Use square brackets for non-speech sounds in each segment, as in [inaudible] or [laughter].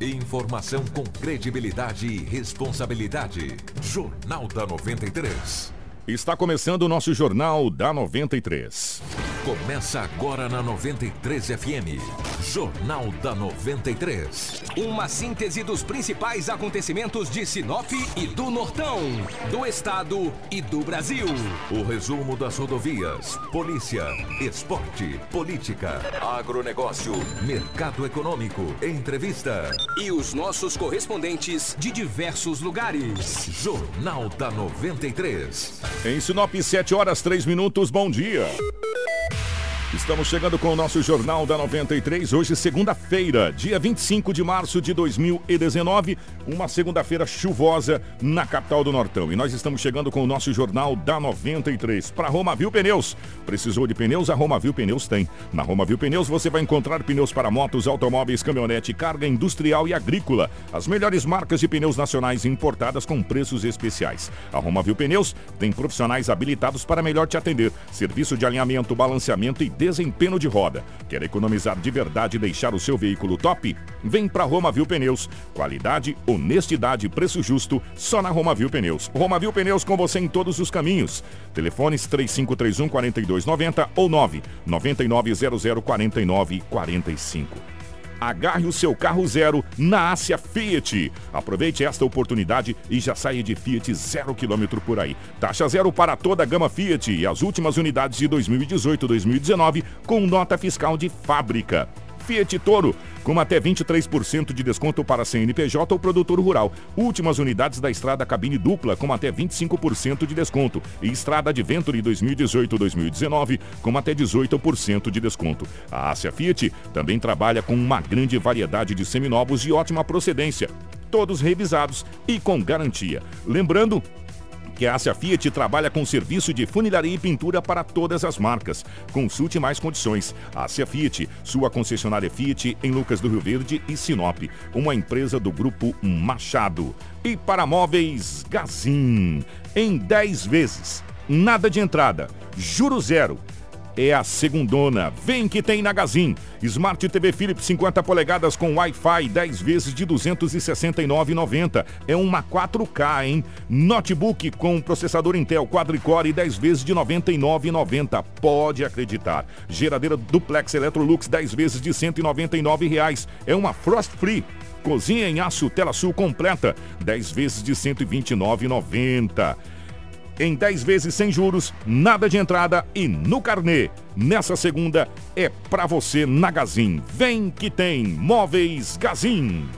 Informação com credibilidade e responsabilidade. Jornal da 93. Está começando o nosso Jornal da 93. Começa agora na 93 FM. Jornal da 93. Uma síntese dos principais acontecimentos de Sinop e do Nortão, do Estado e do Brasil. O resumo das rodovias, polícia, esporte, política, agronegócio, mercado econômico, entrevista. E os nossos correspondentes de diversos lugares. Jornal da 93. Em Sinop, 7 horas 3 minutos. Bom dia. Estamos chegando com o nosso Jornal da 93, hoje segunda-feira, dia 25 de março de 2019, uma segunda-feira chuvosa na capital do Nortão. E nós estamos chegando com o nosso Jornal da 93 para Romavil Pneus. Precisou de pneus? A Romavil Pneus tem. Na Romavil Pneus você vai encontrar pneus para motos, automóveis, caminhonete, carga industrial e agrícola. As melhores marcas de pneus nacionais importadas com preços especiais. A Romavil Pneus tem profissionais habilitados para melhor te atender. Serviço de alinhamento, balanceamento e desempenho de roda. Quer economizar de verdade e deixar o seu veículo top? Vem para Romavil Pneus. Qualidade, honestidade e preço justo só na Romavil Pneus. Romavil Pneus com você em todos os caminhos. Telefones 3531 4290 ou 9 9900 4945. Agarre o seu carro zero na Ásia Fiat. Aproveite esta oportunidade e já saia de Fiat zero quilômetro por aí. Taxa zero para toda a gama Fiat e as últimas unidades de 2018-2019 com nota fiscal de fábrica. Fiat Toro, com até 23% de desconto para CNPJ ou produtor rural. Últimas unidades da estrada cabine dupla, com até 25% de desconto. E estrada de Venturi 2018-2019, com até 18% de desconto. A Ásia Fiat também trabalha com uma grande variedade de seminovos de ótima procedência. Todos revisados e com garantia. Lembrando que a Ásia Fiat trabalha com serviço de funilaria e pintura para todas as marcas. Consulte mais condições. Ásia Fiat, sua concessionária Fiat em Lucas do Rio Verde e Sinop, uma empresa do grupo Machado. E para móveis Gazin, em 10 vezes. Nada de entrada, juro zero é a segundona. Vem que tem na Gazin. Smart TV Philips 50 polegadas com Wi-Fi 10 vezes de 269,90. É uma 4K, hein? Notebook com processador Intel quadricore 10 vezes de 99,90. Pode acreditar. Geladeira duplex Electrolux 10 vezes de 199 reais. É uma Frost Free. Cozinha em aço Tela Sul completa 10 vezes de 129,90 em 10 vezes sem juros, nada de entrada e no carnê. Nessa segunda é pra você na Gazin. Vem que tem Móveis Gazin.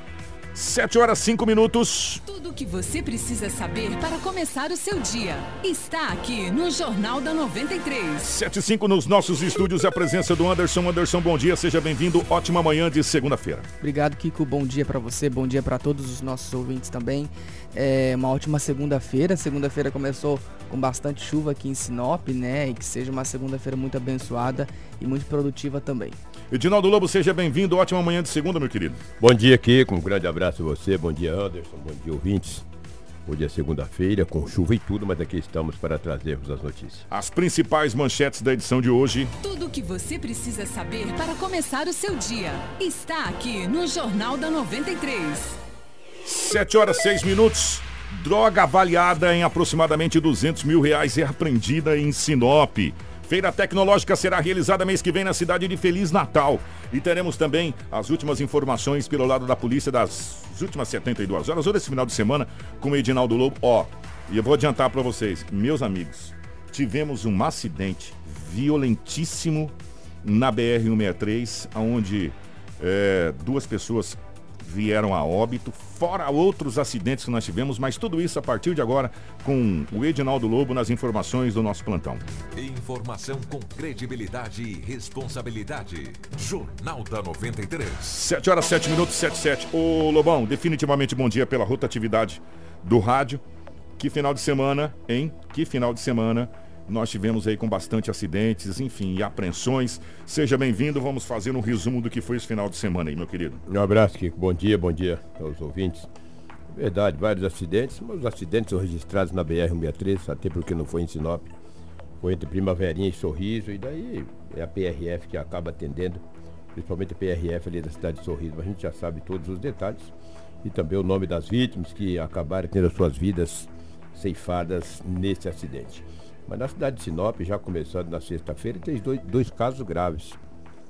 7 horas 5 minutos. Tudo o que você precisa saber para começar o seu dia está aqui no Jornal da 93. 7 e 5 nos nossos estúdios. A presença do Anderson. Anderson, bom dia. Seja bem-vindo. Ótima manhã de segunda-feira. Obrigado, Kiko. Bom dia para você. Bom dia para todos os nossos ouvintes também. É uma ótima segunda-feira. Segunda-feira começou com bastante chuva aqui em Sinop, né? E que seja uma segunda-feira muito abençoada e muito produtiva também. Edinaldo Lobo, seja bem-vindo. Ótima manhã de segunda, meu querido. Bom dia, Kiko. Um grande abraço a você. Bom dia, Anderson. Bom dia, ouvintes. Hoje é segunda-feira, com chuva e tudo, mas aqui estamos para trazermos as notícias. As principais manchetes da edição de hoje. Tudo o que você precisa saber para começar o seu dia está aqui no Jornal da 93. 7 horas 6 minutos. Droga avaliada em aproximadamente 200 mil reais é apreendida em Sinop. Feira Tecnológica será realizada mês que vem na cidade de Feliz Natal. E teremos também as últimas informações pelo lado da polícia das últimas 72 horas, ou desse final de semana, com o Edinaldo Lobo. Ó, e eu vou adiantar para vocês, meus amigos, tivemos um acidente violentíssimo na BR-163, onde é, duas pessoas vieram a óbito, fora outros acidentes que nós tivemos, mas tudo isso a partir de agora com o Edinaldo Lobo nas informações do nosso plantão. Informação com credibilidade e responsabilidade. Jornal da 93. 7 horas 7 minutos 7 7. Ô Lobão, definitivamente bom dia pela rotatividade do rádio. Que final de semana, hein? Que final de semana nós tivemos aí com bastante acidentes, enfim, e apreensões. Seja bem-vindo, vamos fazer um resumo do que foi esse final de semana aí, meu querido. Um abraço, Kiko. Bom dia, bom dia aos ouvintes. Verdade, vários acidentes, mas os acidentes são registrados na BR-163, até porque não foi em Sinop. Foi entre Primaverinha e Sorriso, e daí é a PRF que acaba atendendo principalmente a PRF ali da cidade de Sorriso, mas a gente já sabe todos os detalhes. E também o nome das vítimas que acabaram tendo as suas vidas ceifadas nesse acidente. Mas na cidade de Sinop, já começando na sexta-feira, tem dois, dois casos graves.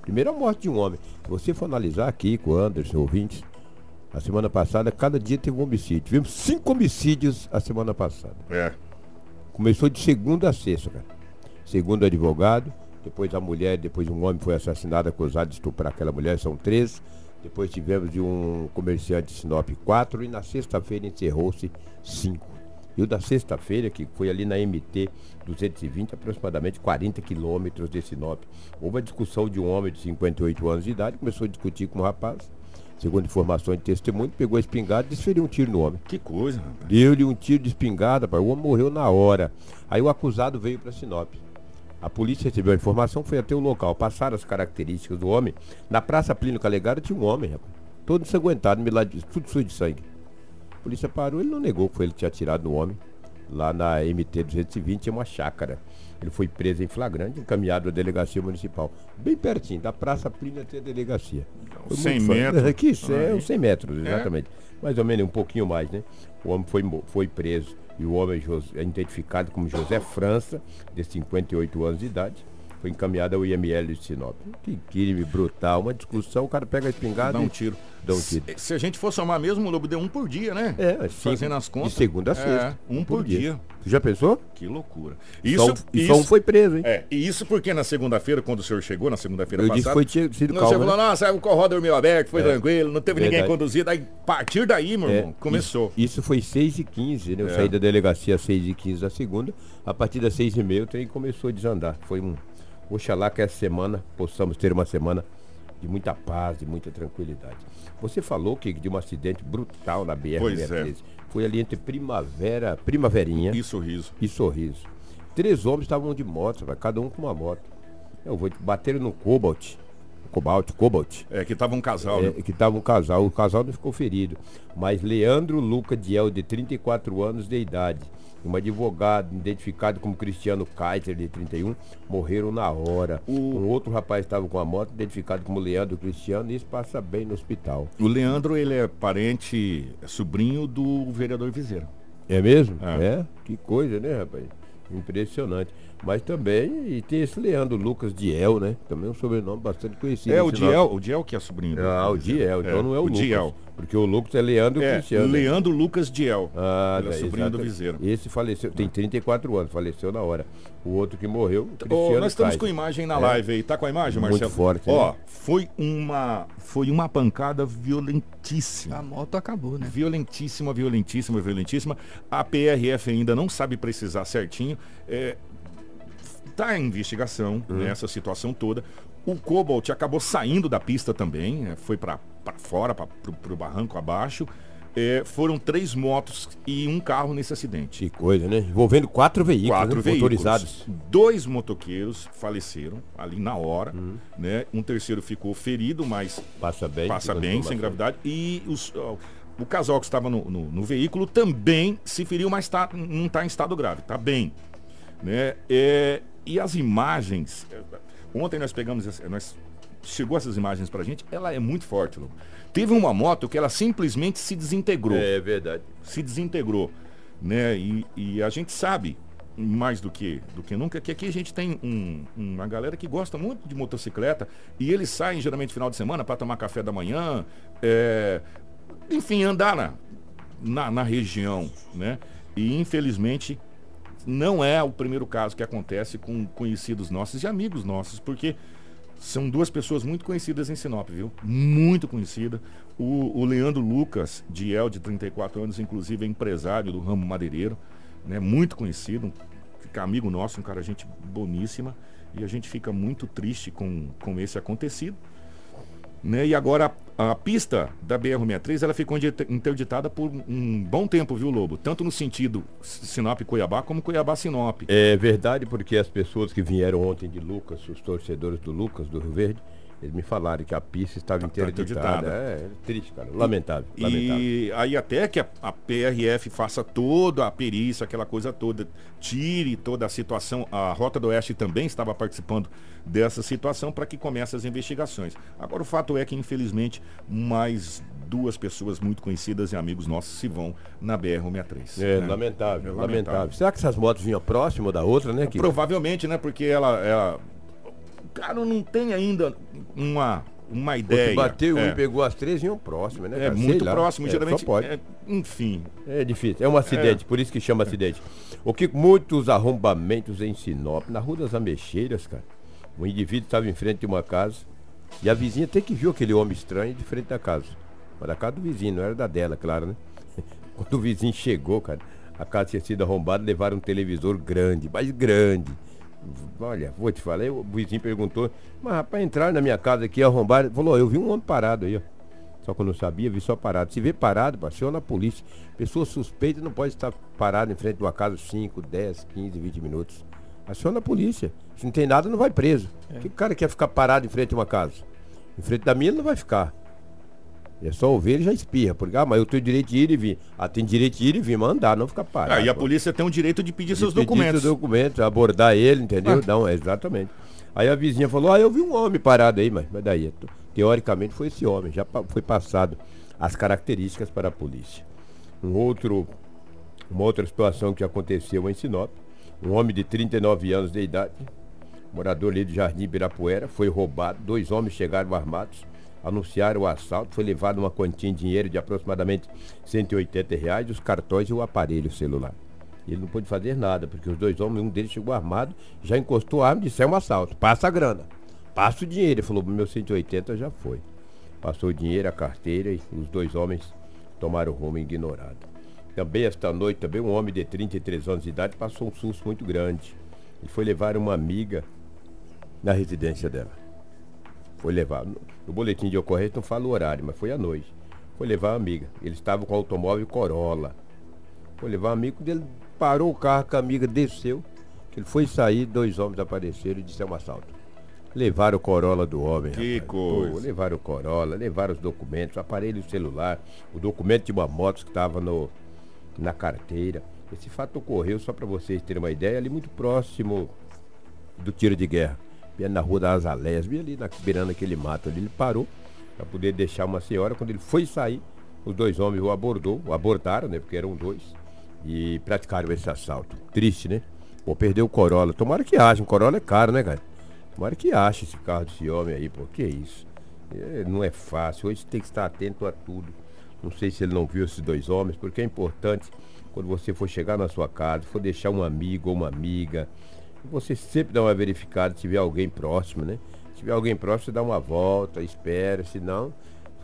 Primeiro a morte de um homem. Se você for analisar aqui com o Anderson, ouvintes, a semana passada, cada dia teve um homicídio. Tivemos cinco homicídios a semana passada. É. Começou de segunda a sexta, cara. Segundo advogado, depois a mulher, depois um homem foi assassinado, acusado de estuprar aquela mulher, são três. Depois tivemos de um comerciante de Sinop quatro e na sexta-feira encerrou-se cinco. E o da sexta-feira, que foi ali na MT 220, aproximadamente 40 quilômetros de Sinop. Houve a discussão de um homem de 58 anos de idade, começou a discutir com um rapaz. Segundo informações de testemunho, pegou a espingarda e desferiu um tiro no homem. Que coisa, rapaz. Deu-lhe um tiro de espingarda, rapaz. o homem morreu na hora. Aí o acusado veio para Sinop. A polícia recebeu a informação, foi até o local. Passaram as características do homem. Na Praça Plínio Calegaro tinha um homem, rapaz. Todo ensanguentado, tudo sujo de sangue. A polícia parou, ele não negou que foi ele que tinha atirado no homem. Lá na MT 220 é uma chácara. Ele foi preso em flagrante, encaminhado à delegacia municipal. Bem pertinho, da Praça Plínio até a delegacia. Foi 100 metros. [laughs] Aqui, é, 100 metros, exatamente. É? Mais ou menos, um pouquinho mais, né? O homem foi, foi preso e o homem é identificado como José França, de 58 anos de idade foi encaminhado ao IML de Sinop. Que crime brutal, uma discussão, o cara pega a espingarda dá um tiro. Dá um tiro. Se, se, a gente for somar mesmo, o Lobo deu um por dia, né? É, fazendo as contas. De segunda a sexta. É, um, por, por dia. dia. Já pensou? Que loucura. Isso, só, e só um foi preso, hein? É, e isso porque na segunda-feira, quando o senhor chegou, na segunda-feira passada... Disse foi sido calmo, Você falou, né? nossa, o corró dormiu aberto, foi é. tranquilo, não teve Verdade. ninguém conduzido. Aí, a partir daí, meu é, irmão, começou. Isso, isso foi 6 e 15 né? Eu é. saí da delegacia às 6 e 15 da segunda. A partir das 6 e meia o trem começou a desandar. Foi um Oxalá que essa semana possamos ter uma semana de muita paz, de muita tranquilidade. Você falou que de um acidente brutal na BR-63. É. Foi ali entre Primavera, Primaverinha e Sorriso. E Sorriso. Três homens estavam de moto, cada um com uma moto. Eu vou bater no Cobalt. Cobalt, Cobalt. É, que tava um casal, é, né? Que tava um casal. O casal não ficou ferido. Mas Leandro Luca Diel, de 34 anos de idade um advogado identificado como Cristiano Kaiser, de 31, morreram na hora. O... Um outro rapaz estava com a moto, identificado como Leandro Cristiano, e isso passa bem no hospital. O Leandro, ele é parente, é sobrinho do vereador Viseiro. É mesmo? É. é? Que coisa, né, rapaz? Impressionante. Mas também, e tem esse Leandro Lucas Diel, né? Também é um sobrenome bastante conhecido. É, o Diel, o Diel que é sobrinho. Ah, o Diel, então é, não é o, o Lucas. Diel. Porque o Lucas é Leandro é, Cristiano. Leandro Lucas Diel. Ah, é sobrinho do Viseiro. Esse faleceu, tem 34 anos, faleceu na hora. O outro que morreu, Cristiano oh, Nós estamos com imagem na é. live aí. Tá com a imagem, Marcelo? Muito forte. Ó, né? foi uma foi uma pancada violentíssima. A moto acabou, né? Violentíssima, violentíssima, violentíssima. A PRF ainda não sabe precisar certinho. É, Está em investigação uhum. nessa situação toda. O Cobalt acabou saindo da pista também, né? foi para fora, para o barranco abaixo. É, foram três motos e um carro nesse acidente. Que coisa, né? Envolvendo quatro veículos quatro né? veículos. motorizados. Dois motoqueiros faleceram ali na hora, uhum. né? Um terceiro ficou ferido, mas passa bem, passa bem sem gravidade. E os, ó, o casal que estava no, no, no, veículo também se feriu, mas tá, não está em estado grave, está bem. Né? É, e as imagens, é, ontem nós pegamos, nós, chegou essas imagens pra gente, ela é muito forte, Lu. Teve uma moto que ela simplesmente se desintegrou. É verdade. Se desintegrou, né? E, e a gente sabe mais do que do que nunca que aqui a gente tem um, uma galera que gosta muito de motocicleta e eles saem geralmente final de semana para tomar café da manhã, é, enfim, andar na, na, na região, né? E infelizmente não é o primeiro caso que acontece com conhecidos nossos e amigos nossos, porque são duas pessoas muito conhecidas em Sinop, viu? Muito conhecida. O, o Leandro Lucas, de El, de 34 anos, inclusive é empresário do ramo madeireiro, né? Muito conhecido, um amigo nosso, um cara gente boníssima. E a gente fica muito triste com, com esse acontecido. Né? E agora a pista da BR-63 ela ficou interditada por um bom tempo, viu, Lobo? Tanto no sentido Sinop-Cuiabá como Cuiabá-Sinop. É verdade, porque as pessoas que vieram ontem de Lucas, os torcedores do Lucas, do Rio Verde, Eles me falaram que a pista estava Tá- interditada. É, é triste, cara. Lamentável. lamentável. E aí até que a, a PRF faça toda a perícia, aquela coisa toda, tire toda a situação. A Rota do Oeste também estava participando dessa situação para que comece as investigações. Agora o fato é que, infelizmente, mais duas pessoas muito conhecidas e amigos nossos se vão na BR-163. É, né? lamentável, É lamentável, Será que essas motos vinham próximo da outra, né? Que... Provavelmente, né? Porque ela, ela- cara não tem ainda uma, uma Porque ideia. bateu é. um e pegou as três vinham próximo, né? É cara? Sei muito lá. próximo, É, geralmente. Só pode. é, enfim, É difícil, é um acidente, por isso que chama acidente. O que muitos arrombamentos em Sinop, na Rua das Ameixeiras, cara. Um indivíduo estava em frente de uma casa e a vizinha até que viu aquele homem estranho de frente da casa. Mas da casa do vizinho, não era da dela, claro, né? [laughs] Quando o vizinho chegou, cara, a casa tinha sido arrombada, levaram um televisor grande, mas grande. Olha, vou te falar, o vizinho perguntou, mas rapaz, entrar na minha casa aqui arrombar, ele falou, eu vi um homem parado aí, ó. Só que eu não sabia, vi só parado. Se vê parado, aciona a polícia. Pessoa suspeita não pode estar parada em frente de uma casa 5, 10, 15, 20 minutos. Aciona a polícia. Se não tem nada, não vai preso. É. Que cara quer ficar parado em frente de uma casa? Em frente da minha, ele não vai ficar. É só ouvir ele já espirra. Porque, ah, mas eu tenho direito de ir e vir. Ah, tem direito de ir e vir, mandar, não ficar parado. Aí a pô. polícia tem o direito de pedir seus De pedir documentos. seus documentos, abordar ele, entendeu? Ah. Não, exatamente. Aí a vizinha falou, ah, eu vi um homem parado aí, mas, mas daí, te- teoricamente foi esse homem, já foi passado as características para a polícia. Um outro, uma outra situação que aconteceu em Sinop, um homem de 39 anos de idade, morador ali do Jardim Ibirapuera, foi roubado, dois homens chegaram armados, anunciaram o assalto, foi levado uma quantia em dinheiro de aproximadamente 180 reais, os cartões e o aparelho celular. Ele não pôde fazer nada, porque os dois homens, um deles chegou armado, já encostou a arma e disse, é um assalto, passa a grana, passa o dinheiro. Ele falou, meu 180 já foi. Passou o dinheiro, a carteira e os dois homens tomaram o rumo ignorado. Também esta noite, também um homem de 33 anos de idade passou um susto muito grande. Ele foi levar uma amiga na residência dela. Foi levar. No, boletim de ocorrência não fala o horário, mas foi à noite. Foi levar a amiga. Ele estava com o automóvel Corolla. Foi levar um amigo dele, parou o carro com a amiga, desceu. Que ele foi sair, dois homens apareceram e disse é um assalto. Levaram o Corolla do homem. Que rapaz. coisa. Pô, levaram o Corolla, levaram os documentos, o aparelho celular, o documento de uma moto que estava na carteira. Esse fato ocorreu, só para vocês terem uma ideia, ali muito próximo do tiro de guerra. Na rua das Aléias, bem ali na, beirando aquele mato ali. Ele parou para poder deixar uma senhora. Quando ele foi sair, os dois homens o abordou, o abordaram, né? Porque eram dois. E praticaram esse assalto. Triste, né? Pô, perdeu o Corolla. Tomara que ache. Um Corolla é caro, né, cara? Tomara que ache esse carro desse homem aí, pô. Que isso? É, não é fácil. Hoje tem que estar atento a tudo. Não sei se ele não viu esses dois homens, porque é importante quando você for chegar na sua casa, for deixar um amigo ou uma amiga, você sempre dá uma verificada se tiver alguém próximo, né? Se tiver alguém próximo, você dá uma volta, espera, senão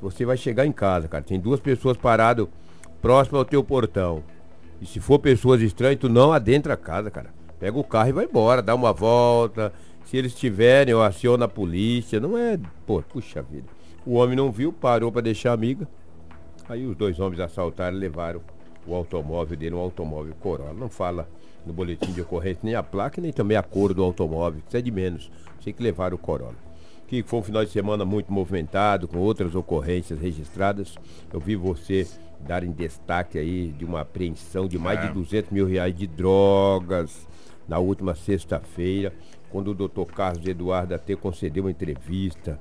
você vai chegar em casa, cara. Tem duas pessoas paradas próximo ao teu portão. E se for pessoas estranhas, tu não adentra a casa, cara. Pega o carro e vai embora, dá uma volta. Se eles tiverem, eu aciono a polícia. Não é. Pô, puxa vida. O homem não viu, parou para deixar a amiga. Aí os dois homens assaltaram e levaram o automóvel dele, um automóvel Corolla. Não fala no boletim de ocorrência nem a placa, nem também a cor do automóvel. Isso é de menos. Sei que levaram o Corolla. Que foi um final de semana muito movimentado, com outras ocorrências registradas. Eu vi você dar em destaque aí de uma apreensão de mais de 200 mil reais de drogas na última sexta-feira, quando o doutor Carlos Eduardo até concedeu uma entrevista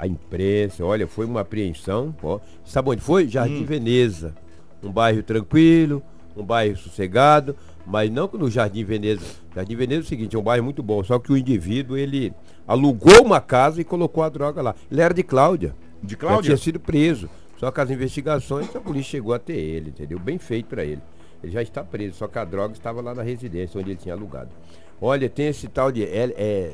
a imprensa, olha, foi uma apreensão. Ó. Sabe onde foi? Jardim Veneza. Um bairro tranquilo, um bairro sossegado, mas não no Jardim Veneza. Jardim Veneza é o seguinte, é um bairro muito bom, só que o indivíduo, ele alugou uma casa e colocou a droga lá. Ele era de Cláudia. De Já Cláudia? tinha sido preso. Só que as investigações, a polícia chegou até ele, entendeu? Bem feito pra ele. Ele já está preso, só que a droga estava lá na residência onde ele tinha alugado. Olha, tem esse tal de L, é,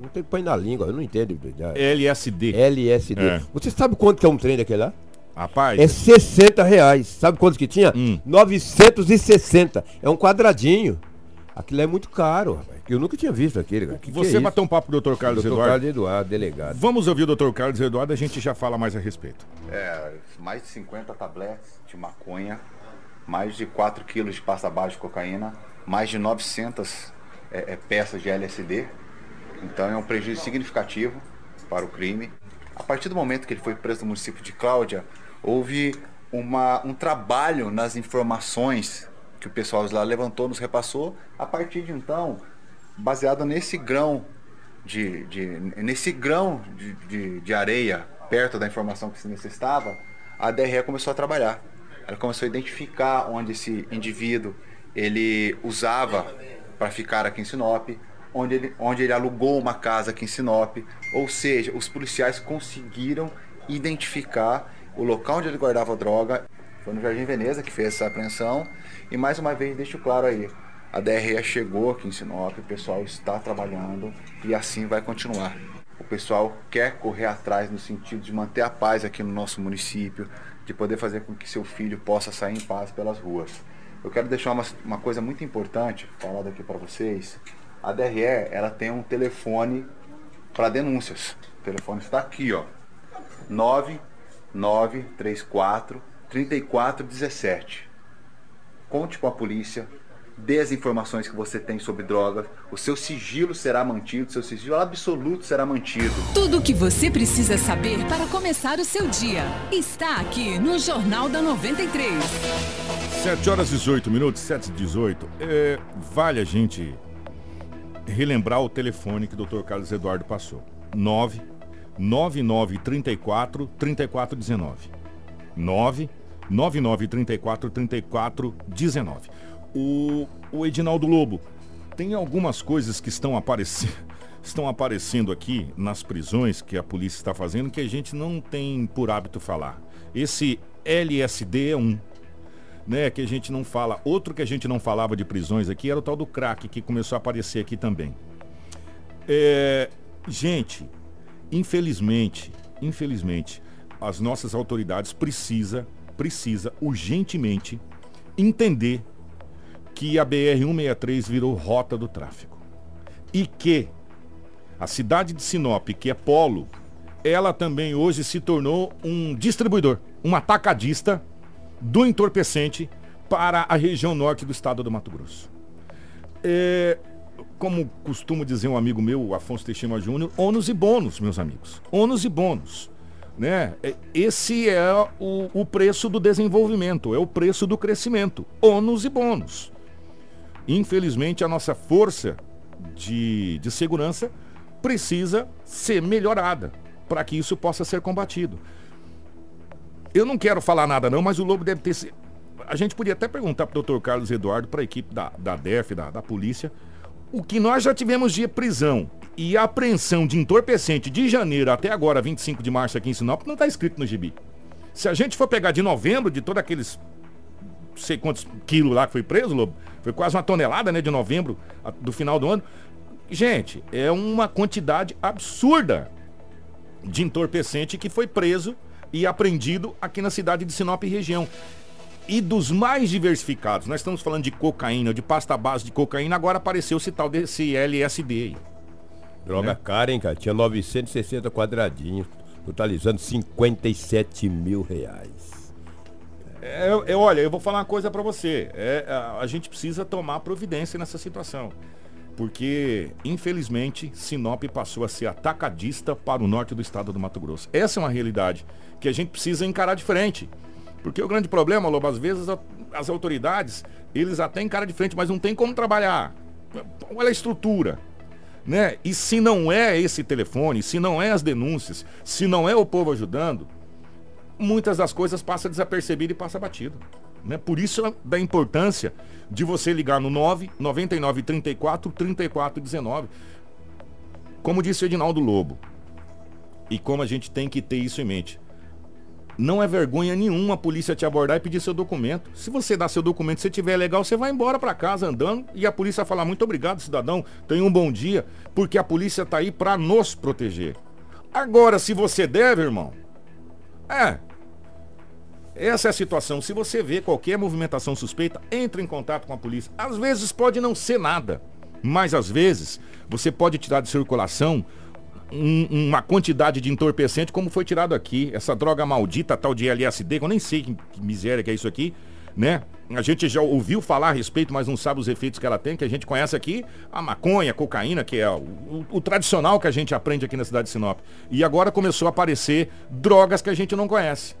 não tem que pôr na língua, eu não entendo. já. LSD. LSD. É. Você sabe quanto que é um trem daquele lá? Rapaz, É 60 reais. Sabe quantos que tinha? Hum. 960. É um quadradinho. Aquilo é muito caro, rapaz. Eu nunca tinha visto aquele. cara. Que que você é bateu um papo com o Dr. Carlos Doutor Eduardo. Carlos Eduardo, delegado. Vamos ouvir o Dr. Carlos Eduardo, a gente já fala mais a respeito. É, mais de 50 tabletes de maconha, mais de 4 quilos de pasta base de cocaína, mais de 900 é, é, peças de LSD. Então é um prejuízo significativo. para o crime. A partir do momento que ele foi preso no município de Cláudia, houve uma, um trabalho nas informações que o pessoal lá levantou, nos repassou. A partir de então, baseado nesse grão de, de nesse grão de, de, de areia perto da informação que se necessitava, a DRE começou a trabalhar. Ela começou a identificar onde esse indivíduo ele usava para ficar aqui em Sinop, onde ele, onde ele alugou uma casa aqui em Sinop. Ou seja, os policiais conseguiram identificar o local onde ele guardava droga. Foi no Jardim Veneza que fez essa apreensão. E mais uma vez, deixo claro aí, a DRE chegou aqui em Sinop, o pessoal está trabalhando e assim vai continuar. O pessoal quer correr atrás no sentido de manter a paz aqui no nosso município, de poder fazer com que seu filho possa sair em paz pelas ruas. Eu quero deixar uma, uma coisa muito importante falada aqui para vocês. A DRE, ela tem um telefone para denúncias. O telefone está aqui, ó. 9934 3417. Conte com a polícia, dê as informações que você tem sobre drogas, o seu sigilo será mantido, o seu sigilo absoluto será mantido. Tudo o que você precisa saber para começar o seu dia está aqui no Jornal da 93. 7 horas e 18 minutos, 7 e 18. É, vale a gente relembrar o telefone que o Dr. Carlos Eduardo passou. 9 9934 3419. 9 9934 3419 o, o Edinaldo Lobo, tem algumas coisas que estão aparecendo, [laughs] estão aparecendo aqui nas prisões que a polícia está fazendo que a gente não tem por hábito falar. Esse LSD é um, né, que a gente não fala. Outro que a gente não falava de prisões aqui era o tal do crack, que começou a aparecer aqui também. É, gente, infelizmente, infelizmente, as nossas autoridades precisa, precisa urgentemente entender que a BR-163 virou rota do tráfego. E que a cidade de Sinop, que é polo, ela também hoje se tornou um distribuidor, um atacadista do entorpecente para a região norte do estado do Mato Grosso. É, como costuma dizer um amigo meu, Afonso Teixeira Júnior, ônus e bônus, meus amigos. ônus e bônus. Né? É, esse é o, o preço do desenvolvimento, é o preço do crescimento. ônus e bônus. Infelizmente, a nossa força de, de segurança precisa ser melhorada para que isso possa ser combatido. Eu não quero falar nada não, mas o Lobo deve ter... A gente podia até perguntar para o Dr. Carlos Eduardo, para a equipe da, da DEF, da, da polícia, o que nós já tivemos de prisão e apreensão de entorpecente de janeiro até agora, 25 de março aqui em Sinop, não está escrito no gibi. Se a gente for pegar de novembro, de todos aqueles sei quantos quilos lá que foi preso, Lobo. Foi quase uma tonelada, né, de novembro do final do ano. Gente, é uma quantidade absurda de entorpecente que foi preso e apreendido aqui na cidade de Sinop e região. E dos mais diversificados, nós estamos falando de cocaína, de pasta base de cocaína, agora apareceu esse tal desse LSD aí. Droga né? cara, hein, cara? Tinha 960 quadradinhos, totalizando 57 mil reais. É, é, olha, eu vou falar uma coisa para você. É, a, a, gente precisa tomar providência nessa situação. Porque, infelizmente, Sinop passou a ser atacadista para o norte do estado do Mato Grosso. Essa é uma realidade que a gente precisa encarar de frente. Porque o grande problema, Lobo, às vezes as autoridades, eles até encaram de frente, mas não tem como trabalhar. Olha a estrutura. Né? E se não é esse telefone, se não é as denúncias, se não é o povo ajudando, muitas das coisas passam desapercebido e passa batido. Né? Por isso da importância de você ligar no 9 99 34 34 19. Como disse o Edinaldo Lobo, e como a gente tem que ter isso em mente. Não é vergonha nenhuma a polícia te abordar e pedir seu documento. Se você dá seu documento, se tiver legal, você vai embora para casa andando e a polícia falar muito obrigado, cidadão, tenha um bom dia, porque a polícia tá aí para nos proteger. Agora, se você deve, irmão, é. Essa é a situação. Se você vê qualquer movimentação suspeita, entre em contato com a polícia. Às vezes pode não ser nada, mas às vezes você pode tirar de circulação um, uma quantidade de entorpecente, como foi tirado aqui, essa droga maldita tal de LSD, que eu nem sei que, que miséria que é isso aqui, né? A gente já ouviu falar a respeito, mas não sabe os efeitos que ela tem, que a gente conhece aqui, a maconha, a cocaína, que é o, o, o tradicional que a gente aprende aqui na cidade de Sinop. E agora começou a aparecer drogas que a gente não conhece.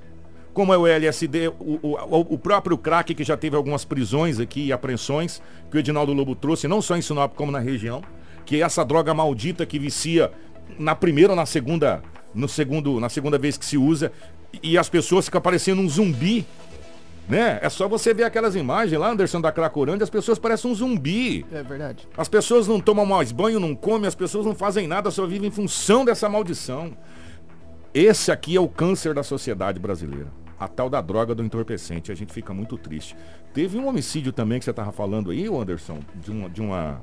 Como é o LSD, o, o, próprio crack, que já teve algumas prisões aqui e apreensões, que o Edinaldo Lobo trouxe, não só em Sinop, como na região, que é essa droga maldita que vicia na primeira ou na segunda, no segundo, na segunda vez que se usa, e as pessoas ficam parecendo um zumbi né? É só você ver aquelas imagens lá, Anderson da Cracolândia, as pessoas parecem um zumbi. É verdade. As pessoas não tomam mais banho, não comem, as pessoas não fazem nada, só vivem em função dessa maldição. Esse aqui é o câncer da sociedade brasileira. A tal da droga do entorpecente. A gente fica muito triste. Teve um homicídio também que você estava falando aí, Anderson, de uma, de uma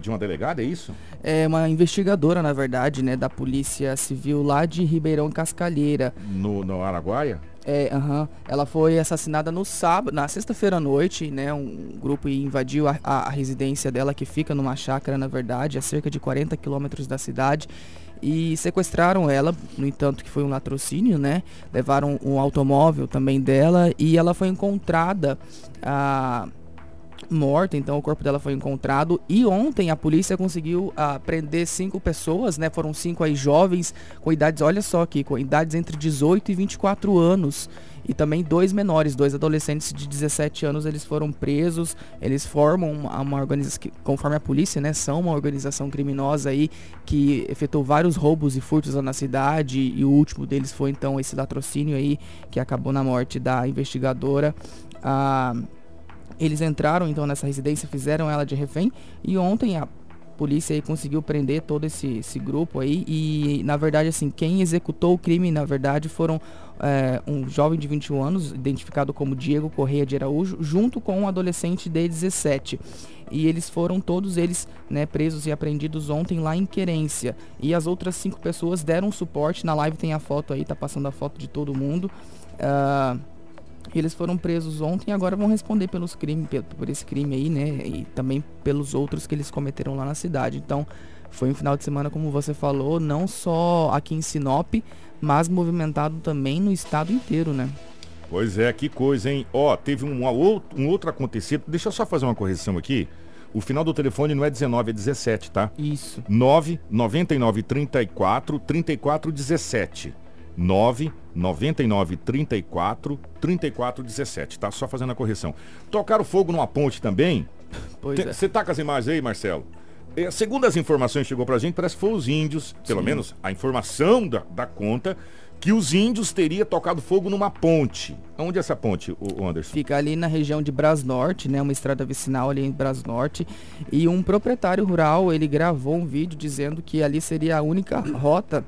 de uma delegada, é isso? É uma investigadora, na verdade, né, da Polícia Civil lá de Ribeirão Cascalheira. No, no Araguaia? É, uhum. ela foi assassinada no sábado, na sexta-feira à noite, né? Um grupo invadiu a, a, residência dela, que fica numa chácara, na verdade, a cerca de 40 quilômetros da cidade. E sequestraram ela, no entanto que foi um latrocínio, né? Levaram um automóvel também dela e ela foi encontrada ah, morta, então o corpo dela foi encontrado. E ontem a polícia conseguiu uh, prender cinco pessoas, né? Foram cinco aí jovens com idades, olha só aqui, com idades entre 18 e 24 anos. E também dois menores, dois adolescentes de 17 anos, eles foram presos. Eles formam uma, uma organização, conforme a polícia, né? São uma organização criminosa aí que efetuou vários roubos e furtos na cidade. E o último deles foi então esse latrocínio aí que acabou na morte da investigadora. Uh, eles entraram então nessa residência, fizeram ela de refém e ontem a polícia aí conseguiu prender todo esse, esse grupo aí e na verdade assim quem executou o crime na verdade foram é, um jovem de 21 anos identificado como Diego Correia de Araújo junto com um adolescente de 17 e eles foram todos eles né, presos e apreendidos ontem lá em Querência. E as outras cinco pessoas deram suporte. Na live tem a foto aí tá passando a foto de todo mundo. Uh, eles foram presos ontem e agora vão responder pelos crimes, por esse crime aí, né? E também pelos outros que eles cometeram lá na cidade. Então, foi um final de semana, como você falou, não só aqui em Sinop, mas movimentado também no estado inteiro, né? Pois é, que coisa, hein? Ó, teve um, outro, um outro acontecido. Deixa eu só fazer uma correção aqui. O final do telefone não é 19, é 17, tá? Isso. 9 99 34 34 17. 9 99 34 34 17, tá? Só fazendo a correção. Tocaram fogo numa ponte também. Pois Você é. tá com as imagens aí, Marcelo? É, segundo as informações que chegou pra gente, parece que foi os índios, pelo Sim. menos a informação da, da conta, que os índios teriam tocado fogo numa ponte. Onde é essa ponte, o Anderson? Fica ali na região de Brasnorte, né? Uma estrada vicinal ali em Brasnorte. E um proprietário rural, ele gravou um vídeo dizendo que ali seria a única rota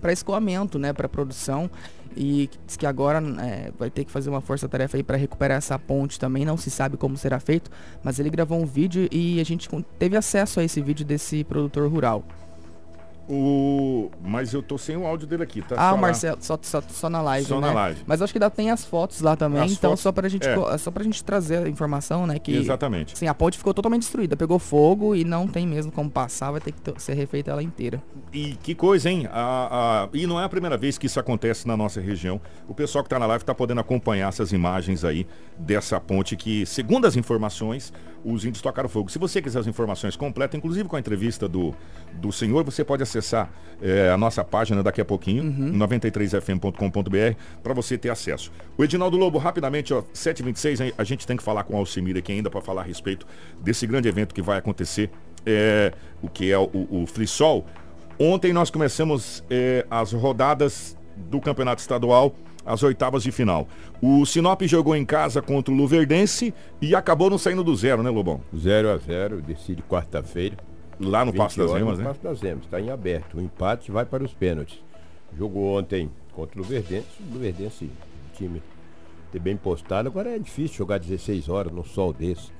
para escoamento, né, para produção. E diz que agora é, vai ter que fazer uma força-tarefa aí para recuperar essa ponte também. Não se sabe como será feito, mas ele gravou um vídeo e a gente teve acesso a esse vídeo desse produtor rural. O... Mas eu tô sem o áudio dele aqui, tá? Ah, o Marcelo, só, só, só na live, Só né? na live. Mas acho que ainda tem as fotos lá também, as então fotos... só pra gente é. só pra gente trazer a informação, né, que Exatamente. Sim, a ponte ficou totalmente destruída, pegou fogo e não tem mesmo como passar, vai ter que ser refeita ela inteira. E que coisa, hein? A, a... E não é a primeira vez que isso acontece na nossa região. O pessoal que tá na live tá podendo acompanhar essas imagens aí dessa ponte que, segundo as informações, os índios tocaram fogo. Se você quiser as informações completas, inclusive com a entrevista do, do senhor, você pode acessar é, a nossa página daqui a pouquinho, uhum. 93fm.com.br, para você ter acesso. O Edinaldo Lobo, rapidamente, ó, 7h26, a gente tem que falar com o Alcimir aqui ainda para falar a respeito desse grande evento que vai acontecer, é, o que é o, o Flisol. Ontem nós começamos é, as rodadas do Campeonato Estadual as oitavas de final. O Sinop jogou em casa contra o Luverdense e acabou não saindo do zero, né, Lobão? 0 a 0 decide quarta-feira. Lá no Passo das Emas, né? No Passo das Emas, está em aberto. O empate vai para os pênaltis. Jogou ontem contra o Luverdense. O Luverdense, time ter bem postado. Agora é difícil jogar 16 horas num sol desse.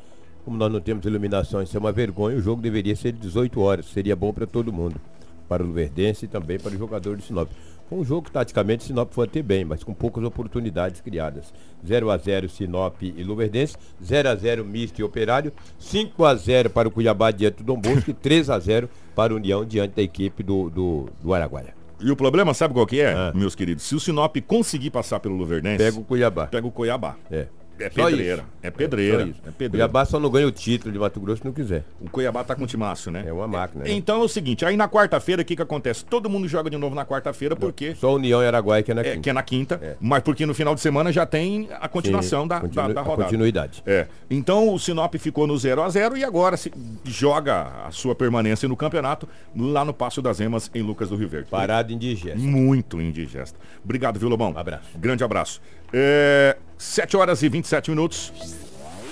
Como nós não temos iluminação, isso é uma vergonha. O jogo deveria ser 18 horas. Seria bom para todo mundo. Para o Luverdense e também para o jogador de Sinop. Foi um jogo que taticamente Sinop foi até bem, mas com poucas oportunidades criadas. 0 a 0 Sinop e Luverdense, 0 a 0 Misto e Operário, 5 a 0 para o Cuiabá diante do Dom Bosco e 3 a 0 para o União diante da equipe do, do, do Araguaia. E o problema, sabe qual que é, ah. meus queridos? Se o Sinop conseguir passar pelo Luverdense... Pega o Cuiabá. Pega o Cuiabá. É. É pedreira. isso. É pedreira. Só isso. É pedreira. Cuiabá só não ganha o título de Mato Grosso se não quiser. O Cuiabá tá com o timaço, né? É uma máquina. né? Então é o seguinte, aí na quarta-feira o que que acontece? Todo mundo joga de novo na quarta-feira porque Só União e Araguaia que é na é, quinta. que é na quinta, É. mas porque no final de semana já tem a continuação Sim, da, continu- da, da a rodada. continuidade. É. Então o Sinop ficou no 0 a 0 e agora se joga a sua permanência no campeonato lá no Passo das Emas em Lucas do Rio Verde. Parada indigesta. Muito indigesta. Obrigado, viu, Lobão? Um abraço. Grande abraço. É, 7 horas e 27 minutos.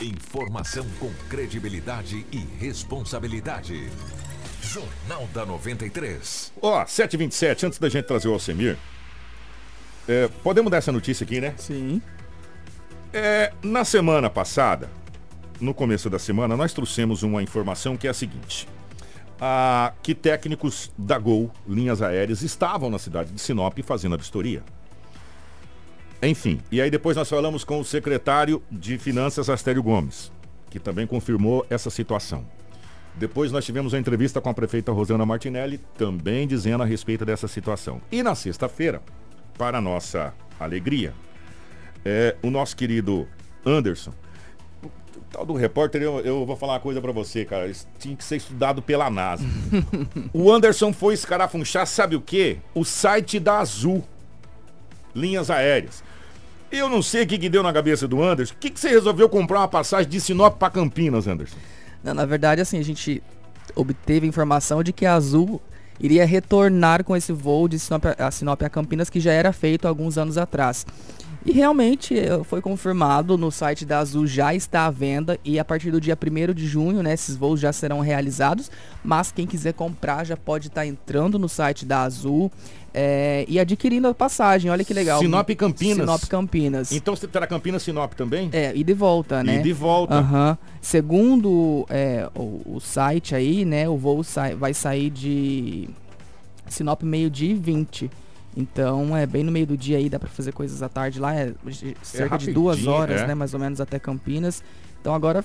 Informação com credibilidade e responsabilidade. Jornal da 93. Ó, 7h27, antes da gente trazer o Alcemir, é, podemos dar essa notícia aqui, né? Sim. É, na semana passada, no começo da semana, nós trouxemos uma informação que é a seguinte. Ah, que técnicos da Gol, linhas aéreas, estavam na cidade de Sinop fazendo a vistoria. Enfim, e aí depois nós falamos com o secretário de Finanças, Astério Gomes, que também confirmou essa situação. Depois nós tivemos a entrevista com a prefeita Rosana Martinelli, também dizendo a respeito dessa situação. E na sexta-feira, para nossa alegria, é, o nosso querido Anderson, o tal do repórter, eu, eu vou falar uma coisa pra você, cara. Isso tinha que ser estudado pela NASA. [laughs] o Anderson foi escarafunchar, sabe o quê? O site da Azul, linhas aéreas. Eu não sei o que, que deu na cabeça do Anderson. O que, que você resolveu comprar uma passagem de Sinop pra Campinas, Anderson? Não, na verdade, assim, a gente obteve informação de que a Azul iria retornar com esse voo de Sinop a, Sinop a Campinas que já era feito alguns anos atrás. E realmente eh, foi confirmado no site da Azul já está à venda e a partir do dia 1 de junho, né, esses voos já serão realizados, mas quem quiser comprar já pode estar entrando no site da Azul eh, e adquirindo a passagem. Olha que legal. Sinop e Campinas. Sinop Campinas. Então você terá Campinas Sinop também? É, e de volta, né? E de volta. Aham. Segundo é, o, o site aí, né, o voo sai- vai sair de Sinop meio-dia e 20. Então é bem no meio do dia aí, dá pra fazer coisas à tarde lá, é de- cerca de duas horas, é. né, mais ou menos até Campinas. Então agora,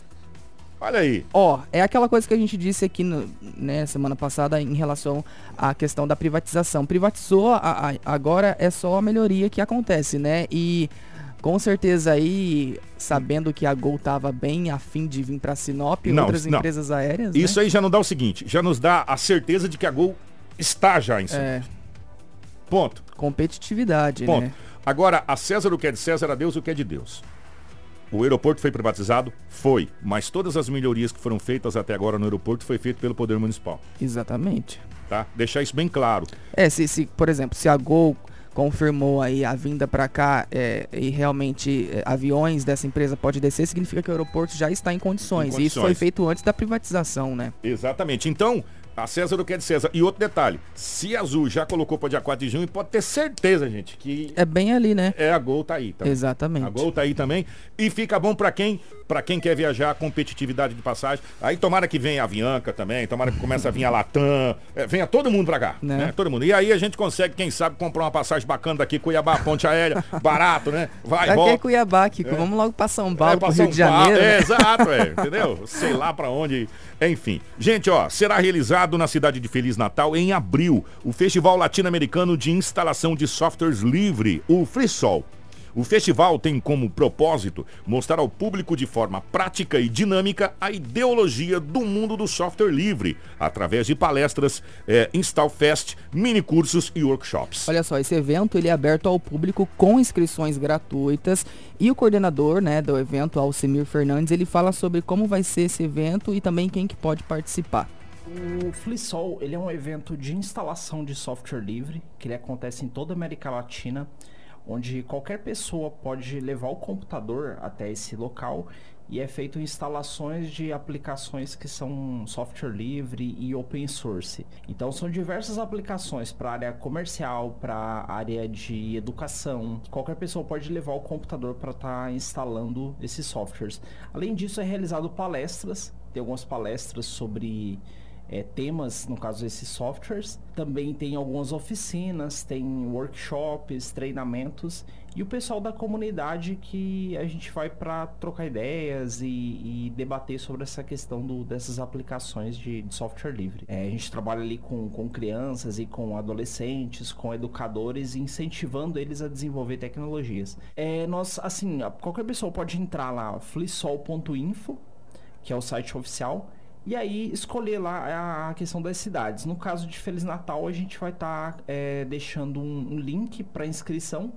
Olha aí. ó, é aquela coisa que a gente disse aqui, no, né, semana passada em relação à questão da privatização. Privatizou, a- a- agora é só a melhoria que acontece, né? E com certeza aí, sabendo que a Gol tava bem a fim de vir pra Sinop e outras não. empresas aéreas, né? Isso aí já não dá o seguinte, já nos dá a certeza de que a Gol está já em Sinop. É, Ponto. competitividade, Ponto. né? Agora, a César o que é de César, a Deus o que é de Deus. O aeroporto foi privatizado? Foi. Mas todas as melhorias que foram feitas até agora no aeroporto foi feito pelo Poder Municipal. Exatamente. Tá? Deixar isso bem claro. É, se, se, por exemplo, se a Gol confirmou aí a vinda para cá é, e realmente é, aviões dessa empresa pode descer, significa que o aeroporto já está em condições. Em E isso foi condições. feito antes da privatização, né? Exatamente. Então, a César o que é de César. E outro detalhe, se a Azul já colocou para dia 4 de junho, pode ter certeza, gente, que É bem ali, né? é a Gol tá aí. Tá? Exatamente. A Gol tá aí também. E fica bom pra quem? Pra quem quer viajar, competitividade de passagem. Aí tomara que venha a Avianca também, tomara que comece a vir a Latam, é, venha todo mundo pra cá, né? Né? Todo mundo. E aí a gente consegue, quem sabe, comprar uma passagem bacana daqui, Cuiabá, Ponte Aérea, [laughs] barato, né? Vai, Aqui é volta. Cuiabá, Kiko. Vamos logo para São Paulo, É, pra Rio de São Paulo. Janeiro. É, exato, é, [laughs] entendeu? Sei lá pra onde. Enfim. Gente, ó, será realizado na cidade de Feliz Natal em abril o Festival Latino-Americano de Instalação de Softwares Livre, o FreeSol. O festival tem como propósito mostrar ao público de forma prática e dinâmica a ideologia do mundo do software livre, através de palestras, é, Install Fest, mini cursos e workshops. Olha só, esse evento ele é aberto ao público com inscrições gratuitas e o coordenador, né, do evento, Alcemir Fernandes, ele fala sobre como vai ser esse evento e também quem que pode participar. O FliSol, ele é um evento de instalação de software livre, que ele acontece em toda a América Latina, onde qualquer pessoa pode levar o computador até esse local e é feito instalações de aplicações que são software livre e open source. Então são diversas aplicações para área comercial, para área de educação. Qualquer pessoa pode levar o computador para estar instalando esses softwares. Além disso, é realizado palestras. Tem algumas palestras sobre é, temas, no caso esses softwares. Também tem algumas oficinas, tem workshops, treinamentos e o pessoal da comunidade que a gente vai para trocar ideias e, e, debater sobre essa questão do, dessas aplicações de, de software livre. É, a gente trabalha ali com, com crianças e com adolescentes, com educadores, incentivando eles a desenvolver tecnologias. É, nós, assim, qualquer pessoa pode entrar lá, flisol.info, que é o site oficial, e aí escolher lá a questão das cidades. No caso de Feliz Natal, a gente vai estar tá, é, deixando um, um link para inscrição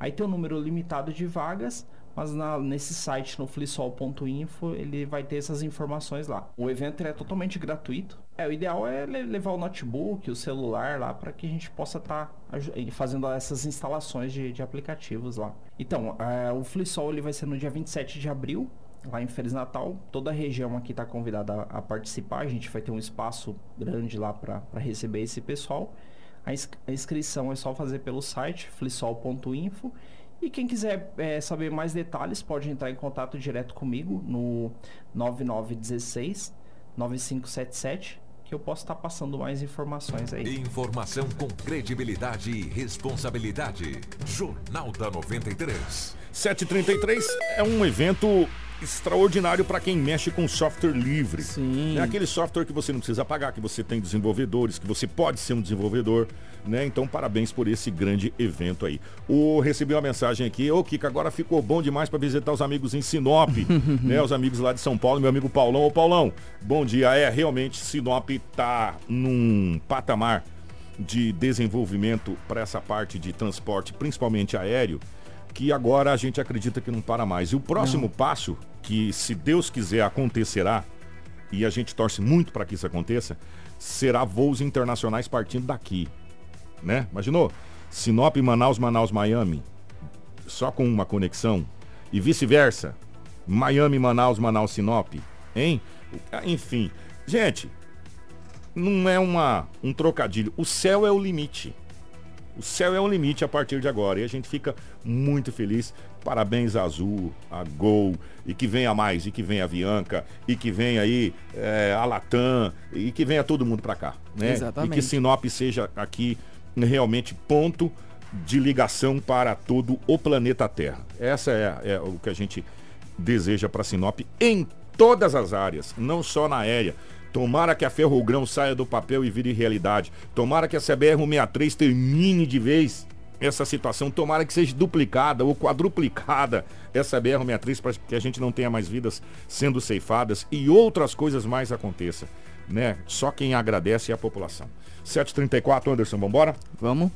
Aí tem um número limitado de vagas, mas na, nesse site no flisol.info ele vai ter essas informações lá. O evento é totalmente gratuito. É, o ideal é levar o notebook, o celular lá para que a gente possa estar tá fazendo essas instalações de, de aplicativos lá. Então, é, o Flisol ele vai ser no dia 27 de abril, lá em Feliz Natal. Toda a região aqui está convidada a, a, participar. A gente vai ter um espaço grande lá para receber esse pessoal. A, ins a inscrição é só fazer pelo site flissol.info. E quem quiser é, saber mais detalhes pode entrar em contato direto comigo no 9916 9577 que eu posso estar passando mais informações aí. Informação com credibilidade e responsabilidade. Jornal da 93. 733 é um evento extraordinário para quem mexe com software livre. Sim. É aquele software que você não precisa pagar, que você tem desenvolvedores, que você pode ser um desenvolvedor, né? Então, parabéns por esse grande evento aí. O recebi uma mensagem aqui, ô Kika, agora ficou bom demais para visitar os amigos em Sinop, [laughs] né? Os amigos lá de São Paulo, meu amigo Paulão. Ô Paulão, bom dia. É, realmente Sinop tá num patamar de desenvolvimento para essa parte de transporte, principalmente aéreo, que agora a gente acredita que não para mais. E o próximo não. passo, que se Deus quiser acontecerá, e a gente torce muito para que isso aconteça, será voos internacionais partindo daqui. Né? Imaginou? Sinop, Manaus, Manaus, Miami, só com uma conexão, e vice-versa. Miami, Manaus, Manaus, Sinop, hein? Enfim, gente, não é uma, um trocadilho. O céu é o limite. O céu é o limite a partir de agora. E a gente fica muito feliz. Parabéns a Azul, a Gol, e que venha mais, e que venha a Bianca, e que venha aí é, a Latam, e que venha todo mundo para cá. Né? Exatamente. E que Sinop seja aqui realmente ponto de ligação para todo o planeta Terra. Essa é, é o que a gente deseja para Sinop em todas as áreas, não só na aérea. Tomara que a Ferrogrão saia do papel e vire realidade. Tomara que a CBR-163 termine de vez essa situação. Tomara que seja duplicada ou quadruplicada essa BR-163 para que a gente não tenha mais vidas sendo ceifadas e outras coisas mais aconteçam. Né? Só quem agradece é a população. 734, Anderson, vambora? Vamos.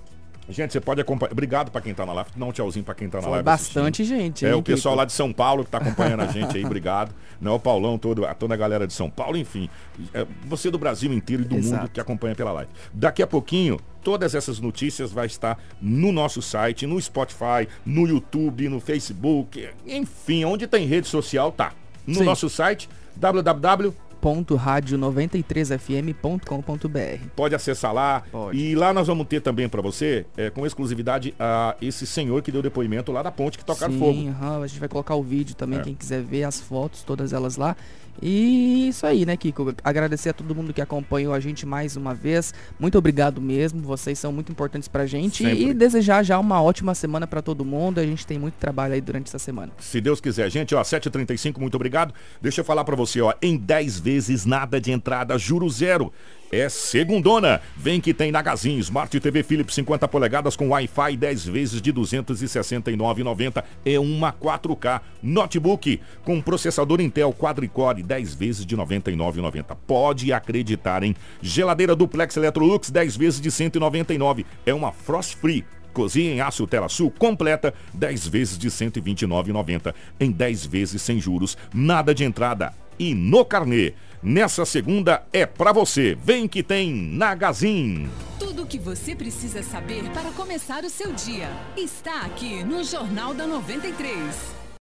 Gente, você pode acompanhar. Obrigado para quem está na live. Dá um tchauzinho para quem está na live. Bastante assistindo. gente. Hein, é o pessoal lá de São Paulo que está acompanhando a gente aí. Obrigado. Não é o Paulão, todo, toda a galera de São Paulo, enfim. É você do Brasil inteiro e do Exato. mundo que acompanha pela live. Daqui a pouquinho, todas essas notícias vai estar no nosso site, no Spotify, no YouTube, no Facebook, enfim, onde tem rede social, tá. No Sim. nosso site www www.radio93fm.com.br. Pode acessar lá. Pode. E lá nós vamos ter também para você, é, com exclusividade, a esse senhor que deu depoimento lá da ponte que tocaram Sim, fogo. Uhum, a gente vai colocar o vídeo também, é. quem quiser ver as fotos, todas elas lá. E isso aí, né, Kiko? Agradecer a todo mundo que acompanhou a gente mais uma vez. Muito obrigado mesmo. Vocês são muito importantes pra gente. Sempre. E desejar já uma ótima semana para todo mundo. A gente tem muito trabalho aí durante essa semana. Se Deus quiser, gente, ó, 7h35, muito obrigado. Deixa eu falar para você, ó, em 10 vezes nada de entrada, juro zero é segundona. Vem que tem na Gazin Smart TV Philips 50 polegadas com Wi-Fi 10 vezes de 269,90 é uma 4K. Notebook com processador Intel quadricore 10 vezes de 99,90. Pode acreditar, hein? Geladeira duplex Electrolux 10 vezes de 199 é uma Frost Free. Cozinha em aço Tela Sul completa 10 vezes de 129,90 em 10 vezes sem juros, nada de entrada e no carnê. Nessa segunda é para você. Vem que tem na Gazin. Tudo o que você precisa saber para começar o seu dia está aqui no Jornal da 93.